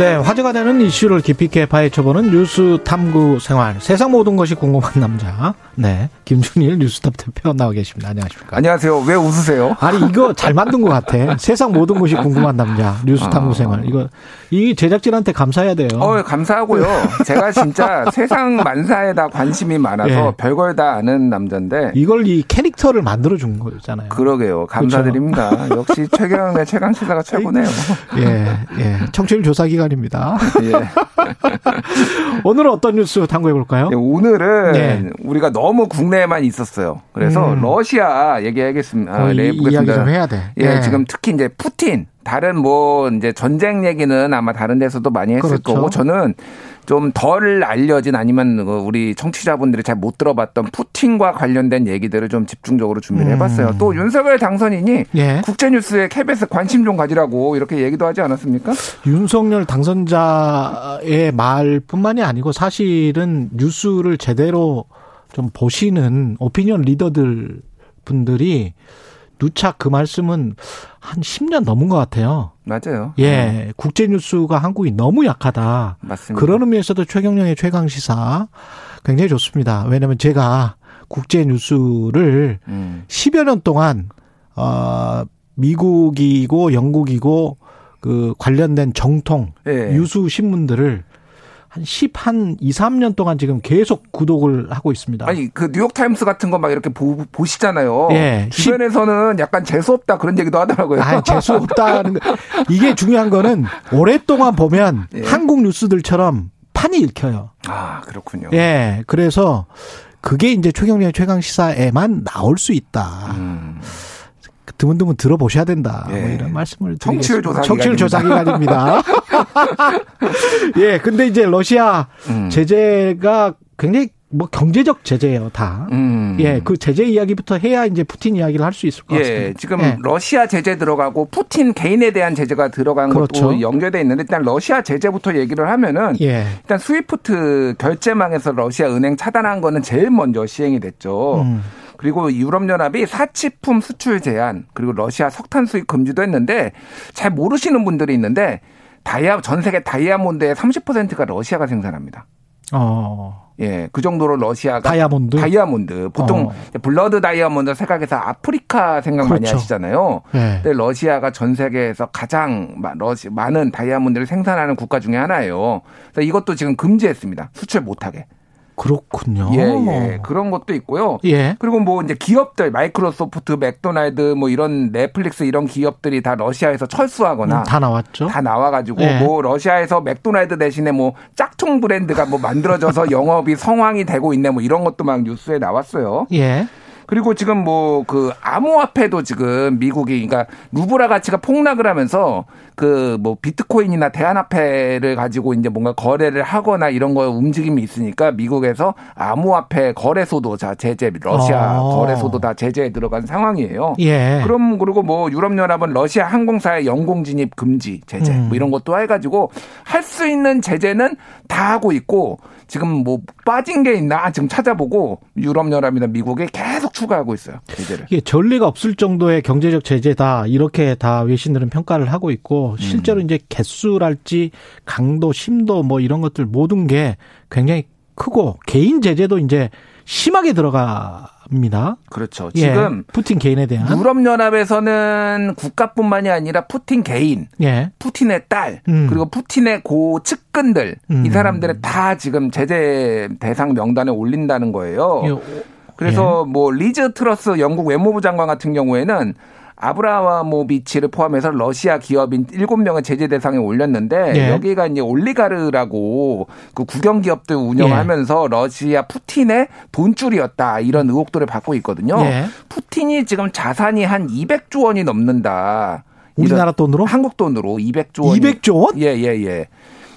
네, 화제가 되는 이슈를 깊이 있게 파헤쳐보는 뉴스 탐구 생활. 세상 모든 것이 궁금한 남자. 네, 김준일 뉴스탑 대표 나와 계십니다. 안녕하십니까? 안녕하세요. 왜 웃으세요? 아니 이거 잘 만든 것 같아. 세상 모든 것이 궁금한 남자 뉴스 탐구 생활. 이거 이 제작진한테 감사해야 돼요. 어, 감사하고요. 제가 진짜 세상 만사에 다 관심이 많아서 예. 별걸 다 아는 남자인데. 이걸 이 캐릭터를 만들어 준 거잖아요. 그러게요. 감사드립니다. 역시 최경의 최강 시사가 최고네요. 예, 예. 청취율 조사 기간 입니다. 예. 오늘은 어떤 뉴스 탐구해 볼까요? 예, 오늘은 네. 우리가 너무 국내에만 있었어요. 그래서 음. 러시아 얘기하겠습니다. 어, 아, 이- 네, 이야기 해보겠습니다. 좀 해야 돼. 예, 예. 지금 특히 이제 푸틴 다른 뭐 이제 전쟁 얘기는 아마 다른 데서도 많이 했을 그렇죠. 거고 저는 좀 덜 알려진 아니면 그 우리 청취자분들이 잘 못 들어봤던 푸틴과 관련된 얘기들을 좀 집중적으로 준비를 해봤어요. 음. 또 윤석열 당선인이 예. 국제뉴스에 KBS 관심 좀 가지라고 이렇게 얘기도 하지 않았습니까? 윤석열 당선자의 말뿐만이 아니고 사실은 뉴스를 제대로 좀 보시는 오피니언 리더들 분들이 누차 그 말씀은 한 10년 넘은 것 같아요. 맞아요. 예, 국제 뉴스가 한국이 너무 약하다. 맞습니다. 그런 의미에서도 최경영의 최강 시사 굉장히 좋습니다. 왜냐하면 제가 국제 뉴스를 음. 10여 년 동안 어 미국이고 영국이고 그 관련된 정통 예. 유수 신문들을 한 10, 한 2, 3년 동안 지금 계속 구독을 하고 있습니다. 아니 그 뉴욕 타임스 같은 거 막 이렇게 보, 보시잖아요. 예. 주변에서는 약간 재수 없다 그런 얘기도 하더라고요. 아, 재수 없다는 거. 이게 중요한 거는 오랫동안 보면 예. 한국 뉴스들처럼 판이 읽혀요. 아 그렇군요. 예. 그래서 그게 이제 최경영의 최강 시사에만 나올 수 있다. 음. 드문드문 들어보셔야 된다. 예. 뭐 이런 말씀을 청취율. 조사 청취율 조사 기간입니다. 예, 근데 이제 러시아 음. 제재가 굉장히 뭐 경제적 제재예요, 다. 음. 예, 그 제재 이야기부터 해야 이제 푸틴 이야기를 할 수 있을 것 같습니다. 예, 지금 예. 러시아 제재 들어가고 푸틴 개인에 대한 제재가 들어간 그렇죠. 것도 연결돼 있는데 일단 러시아 제재부터 얘기를 하면은 예. 일단 스위프트 결제망에서 러시아 은행 차단한 거는 제일 먼저 시행이 됐죠. 음. 그리고 유럽연합이 사치품 수출 제한 그리고 러시아 석탄 수입 금지도 했는데 잘 모르시는 분들이 있는데 다이아 전 세계 다이아몬드의 30%가 러시아가 생산합니다. 어. 예, 그 정도로 러시아가 다이아몬드? 다이아몬드 보통 어. blood diamond 생각해서 아프리카 생각 많이 그렇죠. 하시잖아요. 예. 근데 러시아가 전 세계에서 가장 마- 러시, 많은 다이아몬드를 생산하는 국가 중에 하나예요. 그래서 이것도 지금 금지했습니다. 수출 못 하게. 그렇군요. 예, 예. 그런 것도 있고요. 예. 그리고 뭐 이제 기업들 마이크로소프트, 맥도날드 뭐 이런 넷플릭스 이런 기업들이 다 러시아에서 철수하거나 음, 다 나왔죠. 다 나와가지고 예. 뭐 러시아에서 맥도날드 대신에 뭐 짝퉁 브랜드가 뭐 만들어져서 영업이 성황이 되고 있네 뭐 이런 것도 막 뉴스에 나왔어요. 예. 그리고 지금 뭐 그 암호화폐도 지금 미국이 그러니까 루블화 가치가 폭락을 하면서 그 뭐 비트코인이나 대안화폐를 가지고 이제 뭔가 거래를 하거나 이런 거 움직임이 있으니까 미국에서 암호화폐 거래소도 자 제재 러시아 어. 거래소도 다 제재에 들어간 상황이에요. 예. 그럼 그리고 뭐 유럽 연합은 러시아 항공사의 영공 진입 금지 제재 음. 뭐 이런 것도 해가지고 할 수 있는 제재는 다 하고 있고 지금 뭐 빠진 게 있나 지금 찾아보고 유럽연합이나 미국에 계속 추가하고 있어요 제재를. 이게 전례가 없을 정도의 경제적 제재다 이렇게 다 외신들은 평가를 하고 있고 실제로 이제 개수랄지 강도, 심도 뭐 이런 것들 모든 게 굉장히 크고 개인 제재도 이제 심하게 들어 갑니다. 그렇죠. 예, 지금 푸틴 개인에 대한 유럽 연합에서는 국가뿐만이 아니라 푸틴 개인, 예. 푸틴의 딸, 음. 그리고 푸틴의 고 측근들 음. 이 사람들을 다 지금 제재 대상 명단에 올린다는 거예요. 예. 그래서 뭐 리즈 트러스 영국 외무부 장관 같은 경우에는 아브라모비치를 포함해서 러시아 기업인 7명을 제재 대상에 올렸는데 예. 여기가 이제 올리가르히라고 그 국영 기업들 운영하면서 러시아 푸틴의 돈줄이었다 이런 의혹들을 받고 있거든요. 예. 푸틴이 지금 자산이 한 200조 원이 넘는다. 우리나라 돈으로 한국 돈으로 200조 원. 200조 원? 예, 예, 예.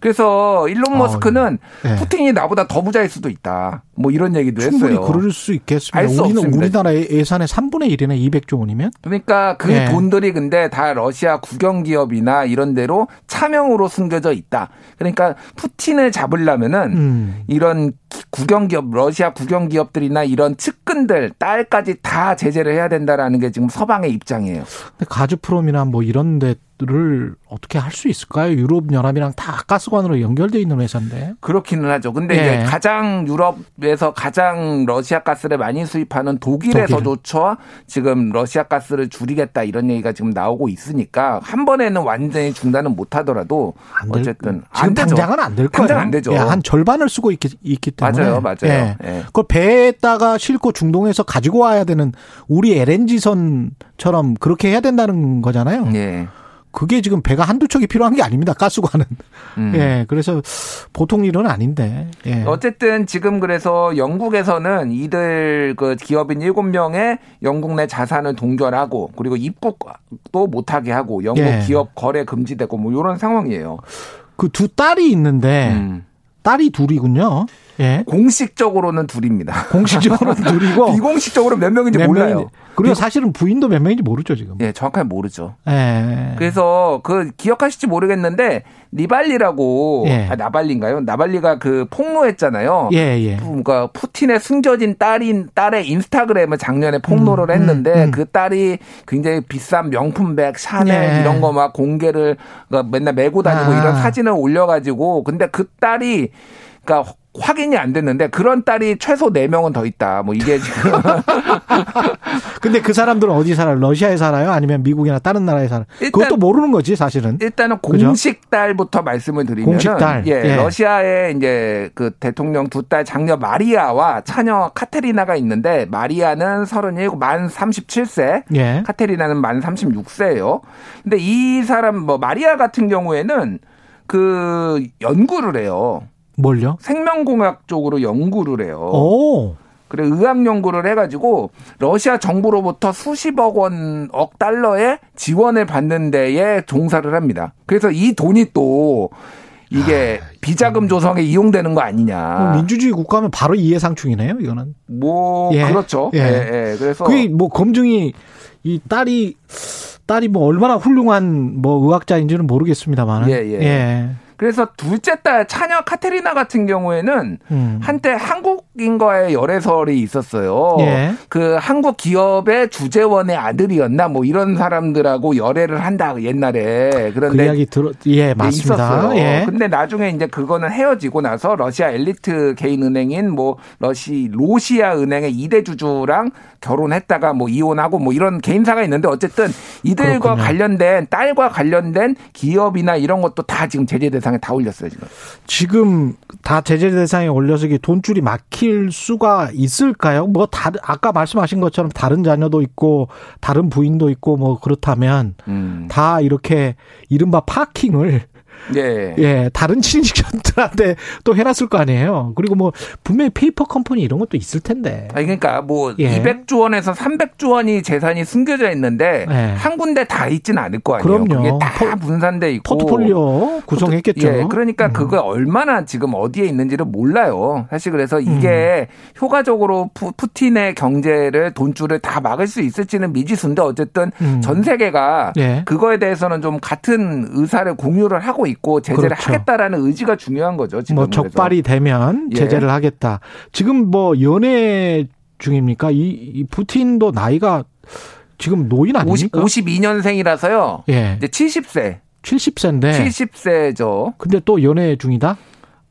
그래서 일론 머스크는 네. 푸틴이 나보다 더 부자일 수도 있다. 뭐 이런 얘기도 충분히 했어요. 그럴 수 있겠습니다. 알 수 우리는 없습니다. 우리나라 예산의 3분의 1이네 200조 원이면. 그러니까 그 예. 돈들이 근데 다 러시아 국영 기업이나 이런 데로 차명으로 숨겨져 있다. 그러니까 푸틴을 잡으려면은 음. 이런 기- 국영 기업, 러시아 국영 기업들이나 이런 측근들 딸까지 다 제재를 해야 된다라는 게 지금 서방의 입장이에요. 근데 가즈프롬이나 뭐 이런 데 를 어떻게 할 수 있을까요? 유럽 연합이랑 다 가스관으로 연결돼 있는 회사인데. 그렇기는 하죠. 근데 예. 이제 가장 유럽에서 가장 러시아 가스를 많이 수입하는 독일에서조차 지금 러시아 가스를 줄이겠다 이런 얘기가 지금 나오고 있으니까 한 번에는 완전히 중단은 못 하더라도 안 될- 어쨌든 지금 안 되죠. 당장은 안 될 거예요. 당장 안 되죠. 예, 한 절반을 쓰고 있기, 있기 때문에. 맞아요, 맞아요. 예. 예. 그걸 배에다가 싣고 중동에서 가지고 와야 되는 우리 LNG선처럼 그렇게 해야 된다는 거잖아요. 예. 그게 지금 배가 한두 척이 필요한 게 아닙니다. 가스관은. 음. 예. 그래서 보통 일은 아닌데. 예. 어쨌든 지금 그래서 영국에서는 이들 그 기업인 7명의 영국 내 자산을 동결하고 그리고 입국도 못 하게 하고 영국 예. 기업 거래 금지되고 뭐 이런 상황이에요. 그 두 딸이 있는데 음. 딸이 둘이군요. 예. 공식적으로는 둘입니다. 공식적으로는 둘이고 비공식적으로 몇 명인지 몇 몰라요. 명인지. 그리고 사실은 부인도 몇 명인지 모르죠, 지금. 예, 정확하게 모르죠. 예. 그래서 그 기억하실지 모르겠는데 니발리라고 예. 아, 나발리인가요? 나발리가 그 폭로했잖아요. 예, 예. 그러니까 푸틴의 숨겨진 딸인 딸의 인스타그램을 작년에 폭로를 음, 했는데 음, 음. 그 딸이 굉장히 비싼 명품백, 샤넬 예. 이런 거 막 공개를 그러니까 맨날 메고 다니고 아. 이런 사진을 올려가지고 근데 그 딸이 그러니까 확인이 안 됐는데 그런 딸이 최소 4명은 더 있다. 뭐 이게 지금 근데 그 사람들은 어디 살아요? 러시아에 살아요? 아니면 미국이나 다른 나라에 살아요? 일단- 그것도 모르는 거지, 사실은. 일단은 그죠? 공식 딸부터 말씀을 드리면 공식 딸. 예, 예. 러시아의 이제 그 대통령 두 딸 장녀 마리아와 차녀 카테리나가 있는데 마리아는 37, 만 37세, 예. 카테리나는 만 36세예요. 근데 이 사람 뭐 마리아 같은 경우에는 그 연구를 해요. 뭘요? 생명공학 쪽으로 연구를 해요. 오. 그래 의학 연구를 해가지고 러시아 정부로부터 수십억 원, 억 달러의 지원을 받는 데에 종사를 합니다. 그래서 이 돈이 또 이게 비자금 조성에 이용되는 거뭐 아니냐. 민주주의 국가면 바로 이해상충이네요, 이거는. 뭐 예. 그렇죠. 예. 예. 예. 그래서 그게 뭐 검증이 이 딸이 딸이 뭐 얼마나 훌륭한 뭐 의학자인지는 모르겠습니다만. 예, 예. 그래서 둘째 딸 차녀 카테리나 같은 경우에는 음. 한때 한국인과의 열애설이 있었어요. 예. 그 한국 기업의 주재원의 아들이었나 뭐 이런 사람들하고 열애를 한다 옛날에 그 그런데 이야기 들어 예, 맞습니다. 있었어요. 예. 근데 나중에 이제 그거는 헤어지고 나서 러시아 엘리트 개인 은행인 뭐 러시 로시아 은행의 이대 주주랑 결혼했다가 뭐 이혼하고 뭐 이런 개인사가 있는데 어쨌든 이들과 그렇군요. 관련된 딸과 관련된 기업이나 이런 것도 다 지금 제재 대상 에 다 올렸어요 지금. 지금 다 제재 대상에 올려서 이게 돈줄이 막힐 수가 있을까요? 뭐 다른 아까 말씀하신 것처럼 다른 자녀도 있고 다른 부인도 있고 뭐 그렇다면 음. 다 이렇게 이른바 파킹을 예. 예 다른 친인척들한테 또 해놨을 거 아니에요. 그리고 뭐 분명히 페이퍼 컴퍼니 이런 것도 있을 텐데. 아니 그러니까 뭐 예. 200조 원에서 300조 원이 재산이 숨겨져 있는데 예. 한 군데 다 있지는 않을 거 아니에요. 그럼요. 그게 다 분산돼 있고 포트폴리오 구성했겠죠. 예, 그러니까 음. 그거 얼마나 지금 어디에 있는지를 몰라요. 사실 그래서 이게 음. 효과적으로 푸, 푸틴의 경제를 돈줄을 다 막을 수 있을지는 미지수인데 어쨌든 음. 전 세계가 예. 그거에 대해서는 좀 같은 의사를 공유를 하고 있고 제재를 그렇죠. 하겠다라는 의지가 중요한 거죠. 지금 뭐 그래서. 적발이 되면 예. 제재를 하겠다. 지금 뭐 연애 중입니까? 이, 이 푸틴도 나이가 지금 노인 50, 아닙니까? 52년생이라서요. 예. 이제 70세, 70세인데 70세죠. 근데 또 연애 중이다?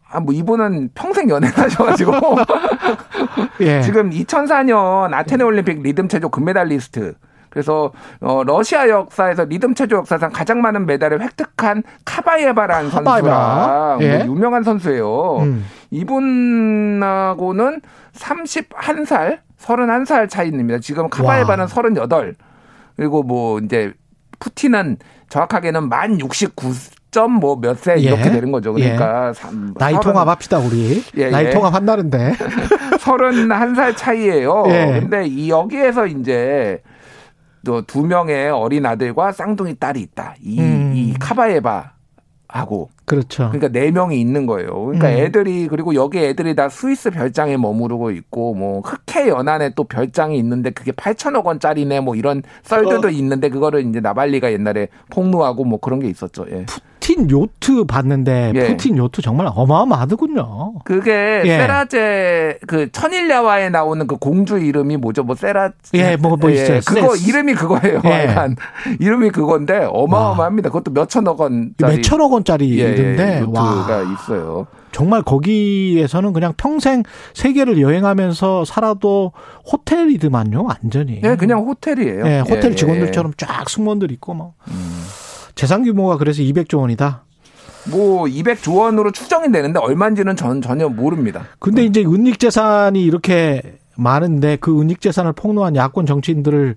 아, 뭐 이분은 평생 연애를 하셔가지고 예. 지금 2004년 아테네 올림픽 리듬 체조 금메달리스트. 그래서 어 러시아 역사에서 리듬 체조 역사상 가장 많은 메달을 획득한 카바예바라는 카바예바. 선수가 예. 뭐 유명한 선수예요. 음. 이분하고는 31살, 31살 차이입니다. 지금 카바예바는 와. 38. 그리고 뭐 이제 푸틴은 정확하게는 만 69 점 뭐몇세 이렇게 예. 되는 거죠. 그러니까 삼- 나이 서른- 통합합시다 우리. 예, 나이 예. 통합 한다는데. 31살 차이예요. 예. 근데 이 여기에서 이제 또 두 명의 어린 아들과 쌍둥이 딸이 있다. 이, 음. 이 카바예바 하고 그렇죠. 그러니까 네 명이 있는 거예요. 그러니까 음. 애들이 그리고 여기 애들이 다 스위스 별장에 머무르고 있고 뭐 흑해 연안에 또 별장이 있는데 그게 8천억 원짜리네 뭐 이런 썰들도 어. 있는데 그거를 이제 나발리가 옛날에 폭로하고 뭐 그런 게 있었죠. 예. 푸틴 요트 봤는데 예. 푸틴 요트 정말 어마어마하더군요. 그게 예. 세라제 그 천일야화에 나오는 그 공주 이름이 뭐죠? 뭐 세라 예, 뭐, 뭐 있어요. 그거 세- 이름이 그거예요. 예. 약간 이름이 그건데 어마어마합니다. 그것도 몇 천억 원짜리 몇 천억 원짜리 예, 예, 일인데 요트가 와 있어요. 정말 거기에서는 그냥 평생 세계를 여행하면서 살아도 호텔이더만요 완전히. 예, 그냥 호텔이에요. 예, 호텔 예, 직원들처럼 쫙 승무원들 있고 뭐 재산 규모가 그래서 200조 원이다. 뭐 200조 원으로 추정이 되는데 얼마인지는 전 전혀 모릅니다. 근데 이제 은닉 재산이 이렇게 많은데 그 은닉 재산을 폭로한 야권 정치인들을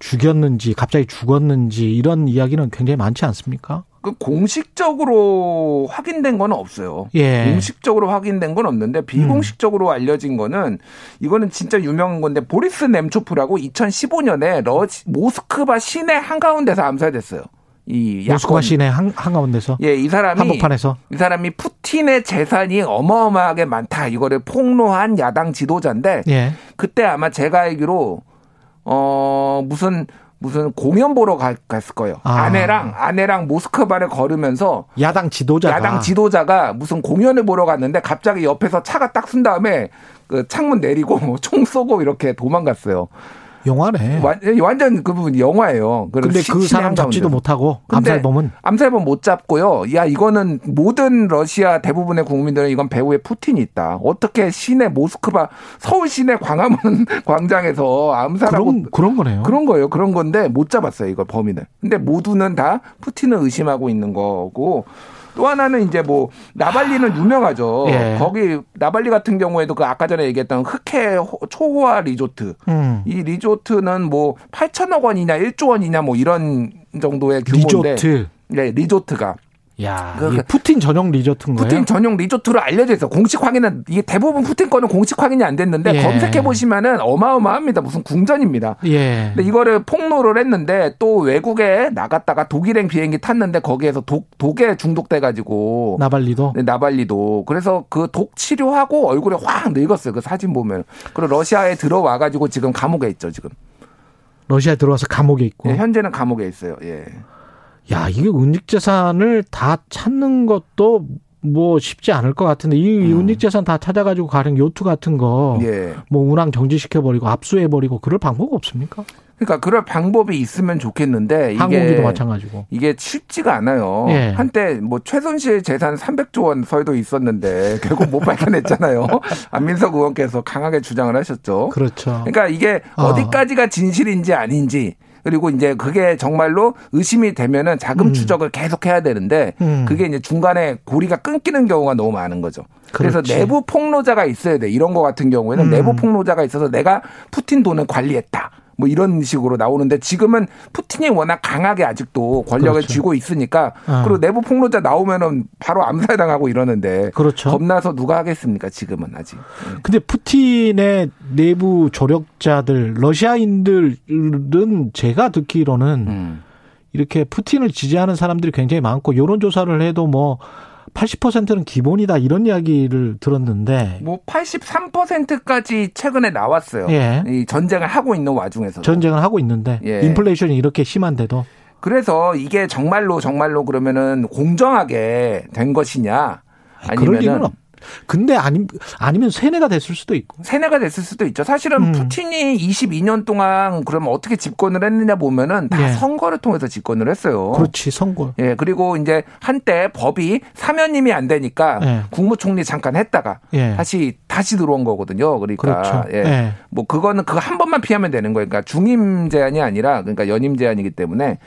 죽였는지 갑자기 죽었는지 이런 이야기는 굉장히 많지 않습니까? 그 공식적으로 확인된 건 없어요. 예. 공식적으로 확인된 건 없는데 비공식적으로 알려진 거는 이거는 진짜 유명한 건데 보리스 nem초프라고 2015년에 러시 모스크바 시내 한가운데서 암살됐어요. 이 모스크바 시내 한, 한가운데서 예, 이 사람이 한복판에서 이 사람이 푸틴의 재산이 어마어마하게 많다 이거를 폭로한 야당 지도자인데 예. 그때 아마 제가 알기로 어 무슨 무슨 공연 보러 가- 갔을 거예요. 아. 아내랑 아내랑 모스크바를 걸으면서 야당 지도자가 야당 지도자가 무슨 공연을 보러 갔는데 갑자기 옆에서 차가 딱 쓴 다음에 그 창문 내리고 총 쏘고 이렇게 도망갔어요. 영화네. 완, 완전 그 부분 영화예요. 근데 시- 그 사람 잡지도. 못하고 암살범은 암살범 못 잡고요. 야 이거는 모든 러시아 대부분의 국민들은 이건 배후에 푸틴이 있다. 어떻게 시내 모스크바 서울 시내 광화문 광장에서 암살하고 그런 그런 거네요. 그런 거예요. 그런 건데 못 잡았어요. 이걸 범인을. 근데 모두는 다 푸틴을 의심하고 있는 거고 또 하나는 이제 뭐 나발리는 유명하죠. 예. 거기 나발리 같은 경우에도 그 아까 전에 얘기했던 흑해 호- 초호화 리조트. 음. 이 리조트는 뭐 8천억 원이냐 1조 원이냐 뭐 이런 정도의 규모인데 리조트. 네, 리조트가 야, 그- 이게 푸틴 전용 리조트인 거예요? 푸틴 전용 리조트로 알려져 있어. 공식 확인은 이게 대부분 푸틴 거는 공식 확인이 안 됐는데 예. 검색해 보시면은 어마어마합니다. 무슨 궁전입니다. 예. 근데 이거를 폭로를 했는데 또 외국에 나갔다가 독일행 비행기 탔는데 거기에서 독 독에 중독돼 가지고 나발리도 네, 나발리도 그래서 그 독 치료하고 얼굴에 확 늙었어요. 그 사진 보면. 그리고 러시아에 들어와 가지고 지금 감옥에 있죠, 지금. 러시아에 들어와서 감옥에 있고. 예, 현재는 감옥에 있어요. 예. 야, 이게 은닉 재산을 다 찾는 것도 뭐 쉽지 않을 것 같은데 이 은닉 재산 다 찾아가지고 가령 요트 같은 거뭐 음. 예. 운항 정지시켜 버리고 압수해 버리고 그럴 방법 없습니까? 그러니까 그럴 방법이 있으면 좋겠는데 항공기도 마찬가지고. 이게 쉽지가 않아요. 예. 한때 뭐 최순실 재산 300조 원 설도 있었는데 결국 못 밝혀냈잖아요. 안민석 의원께서 강하게 주장을 하셨죠. 그렇죠. 그러니까 이게 어. 어디까지가 진실인지 아닌지 그리고 이제 그게 정말로 의심이 되면은 자금 추적을 계속 해야 되는데 음. 그게 이제 중간에 고리가 끊기는 경우가 너무 많은 거죠. 그래서 그렇지. 내부 폭로자가 있어야 돼. 이런 거 같은 경우에는 음. 내부 폭로자가 있어서 내가 푸틴 돈을 관리했다. 뭐 이런 식으로 나오는데 지금은 푸틴이 워낙 강하게 아직도 권력을 그렇죠. 쥐고 있으니까 어. 그리고 내부 폭로자 나오면은 바로 암살당하고 이러는데 그렇죠. 겁나서 누가 하겠습니까? 지금은 아직. 예. 근데 푸틴의 내부 조력자들 러시아인들은 제가 듣기로는 음. 이렇게 푸틴을 지지하는 사람들이 굉장히 많고 여론 조사를 해도 뭐 80%는 기본이다 이런 이야기를 들었는데 뭐 83%까지 최근에 나왔어요. 예. 이 전쟁을 하고 있는 와중에서. 전쟁을 하고 있는데 예. 인플레이션이 이렇게 심한데도 그래서 이게 정말로 정말로 그러면은 공정하게 된 것이냐 아니면은 없. 근데 아니 아니면 세뇌가 됐을 수도 있고. 세뇌가 됐을 수도 있죠. 사실은 음. 푸틴이 22년 동안 그러면 어떻게 집권을 했느냐 보면은 다 예. 선거를 통해서 집권을 했어요. 그렇지 선거. 예, 그리고 이제 한때 법이 사면임이 안 되니까 예. 국무총리 잠깐 했다가 예. 다시 다시 들어온 거거든요. 그러니까 그렇죠. 예. 예. 뭐 그거는 그거 한 번만 피하면 되는 거예요. 그러니까 중임 제한이 아니라 그러니까 연임 제한이기 때문에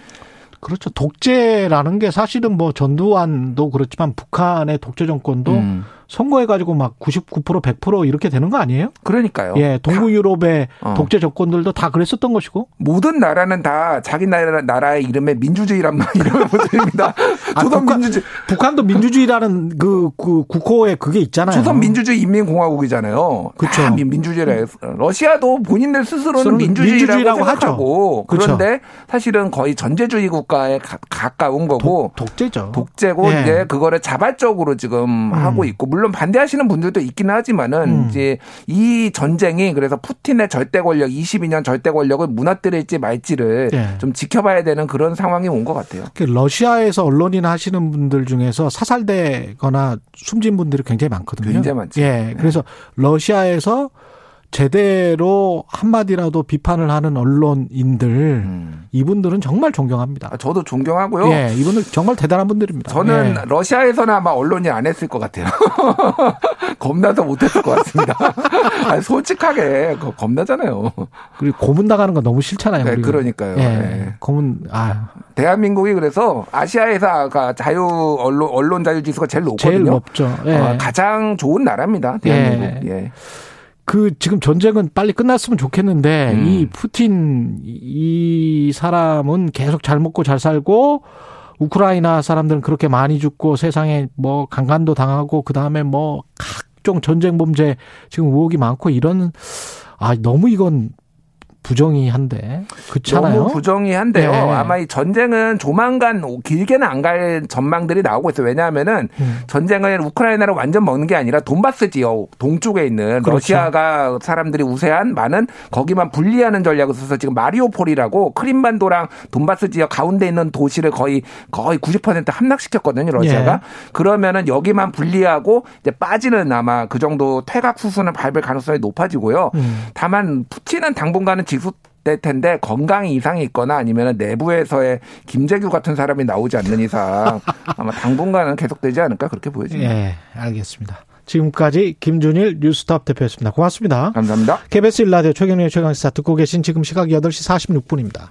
그렇죠. 독재라는 게 사실은 뭐 전두환도 그렇지만 북한의 독재 정권도 음. 선거해가지고 막 99% 100% 이렇게 되는 거 아니에요? 그러니까요. 예, 동부 유럽의 어. 독재 정권들도 다 그랬었던 것이고. 모든 나라는 다 자기 나라, 나라의 이름에 민주주의란 말 이름을 붙입니다. 아, 조선 북한- 민주주의, 북한도 민주주의라는 그, 그 국호에 그게 있잖아요. 조선 민주주의 인민공화국이잖아요. 민- 민주주의라. 러시아도 본인들 스스로는 민주주의라고, 하죠. 그런데 사실은 거의 전제주의 국가에 가, 가까운 거고 독, 독재죠. 독재고 예. 이제 그거를 자발적으로 지금 하고 있고 물론 반대하시는 분들도 있기는 하지만은 음. 이제 이 전쟁이 그래서 푸틴의 절대 권력 22년 절대 권력을 무너뜨릴지 말지를 예. 좀 지켜봐야 되는 그런 상황이 온 것 같아요. 그 러시아에서 언론이나 하시는 분들 중에서 사살되거나 숨진 분들이 굉장히 많거든요. 굉장히 많죠. 예. 네. 그래서 러시아에서 제대로 한마디라도 비판을 하는 언론인들 음. 이분들은 정말 존경합니다. 아, 저도 존경하고요. 예, 이분들 정말 대단한 분들입니다. 저는 예. 러시아에서는 아마 언론이 안 했을 것 같아요. 겁나서 못했을 것 같습니다. 아니, 솔직하게 거- 겁나잖아요. 그리고 고문 당하는 거 너무 싫잖아요. 네. 그러니까요. 예. 네. 고문 아 대한민국이 그래서 아시아에서 자유 언론 언론 자유 지수가 제일 높거든요. 제일 높죠. 예. 어, 가장 좋은 나라입니다. 대한민국. 예. 그 지금 전쟁은 빨리 끝났으면 좋겠는데 음. 이 푸틴 이 사람은 계속 잘 먹고 잘 살고 우크라이나 사람들은 그렇게 많이 죽고 세상에 뭐 강간도 당하고 그다음에 뭐 각종 전쟁 범죄 지금 의혹이 많고 이런 아 너무 이건 부정이한데 그렇잖아요. 너무 부정이한데요. 네. 아마 이 전쟁은 조만간 길게는 안 갈 전망들이 나오고 있어요. 왜냐하면은 음. 전쟁을 우크라이나를 완전 먹는 게 아니라 돈바스 지역 동쪽에 있는 그렇죠. 러시아가 사람들이 우세한 많은 거기만 분리하는 전략을 써서 지금 마리오폴이라고 크림반도랑 돈바스 지역 가운데 있는 도시를 거의 거의 90% 함락시켰거든요. 러시아가. 예. 그러면은 여기만 분리하고 이제 빠지는 아마 그 정도 퇴각 수순을 밟을 가능성이 높아지고요. 음. 다만 푸틴은 당분간은 지 속될 텐데 건강에 이상이 있거나 아니면 내부에서의 김재규 같은 사람이 나오지 않는 이상 아마 당분간은 계속되지 않을까 그렇게 보여집니다. 예, 알겠습니다. 지금까지 김준일 뉴스톱 대표였습니다. 고맙습니다. 감사합니다. KBS 일라디오 최경련의 최강시사 듣고 계신 지금 시각 8시 46분입니다.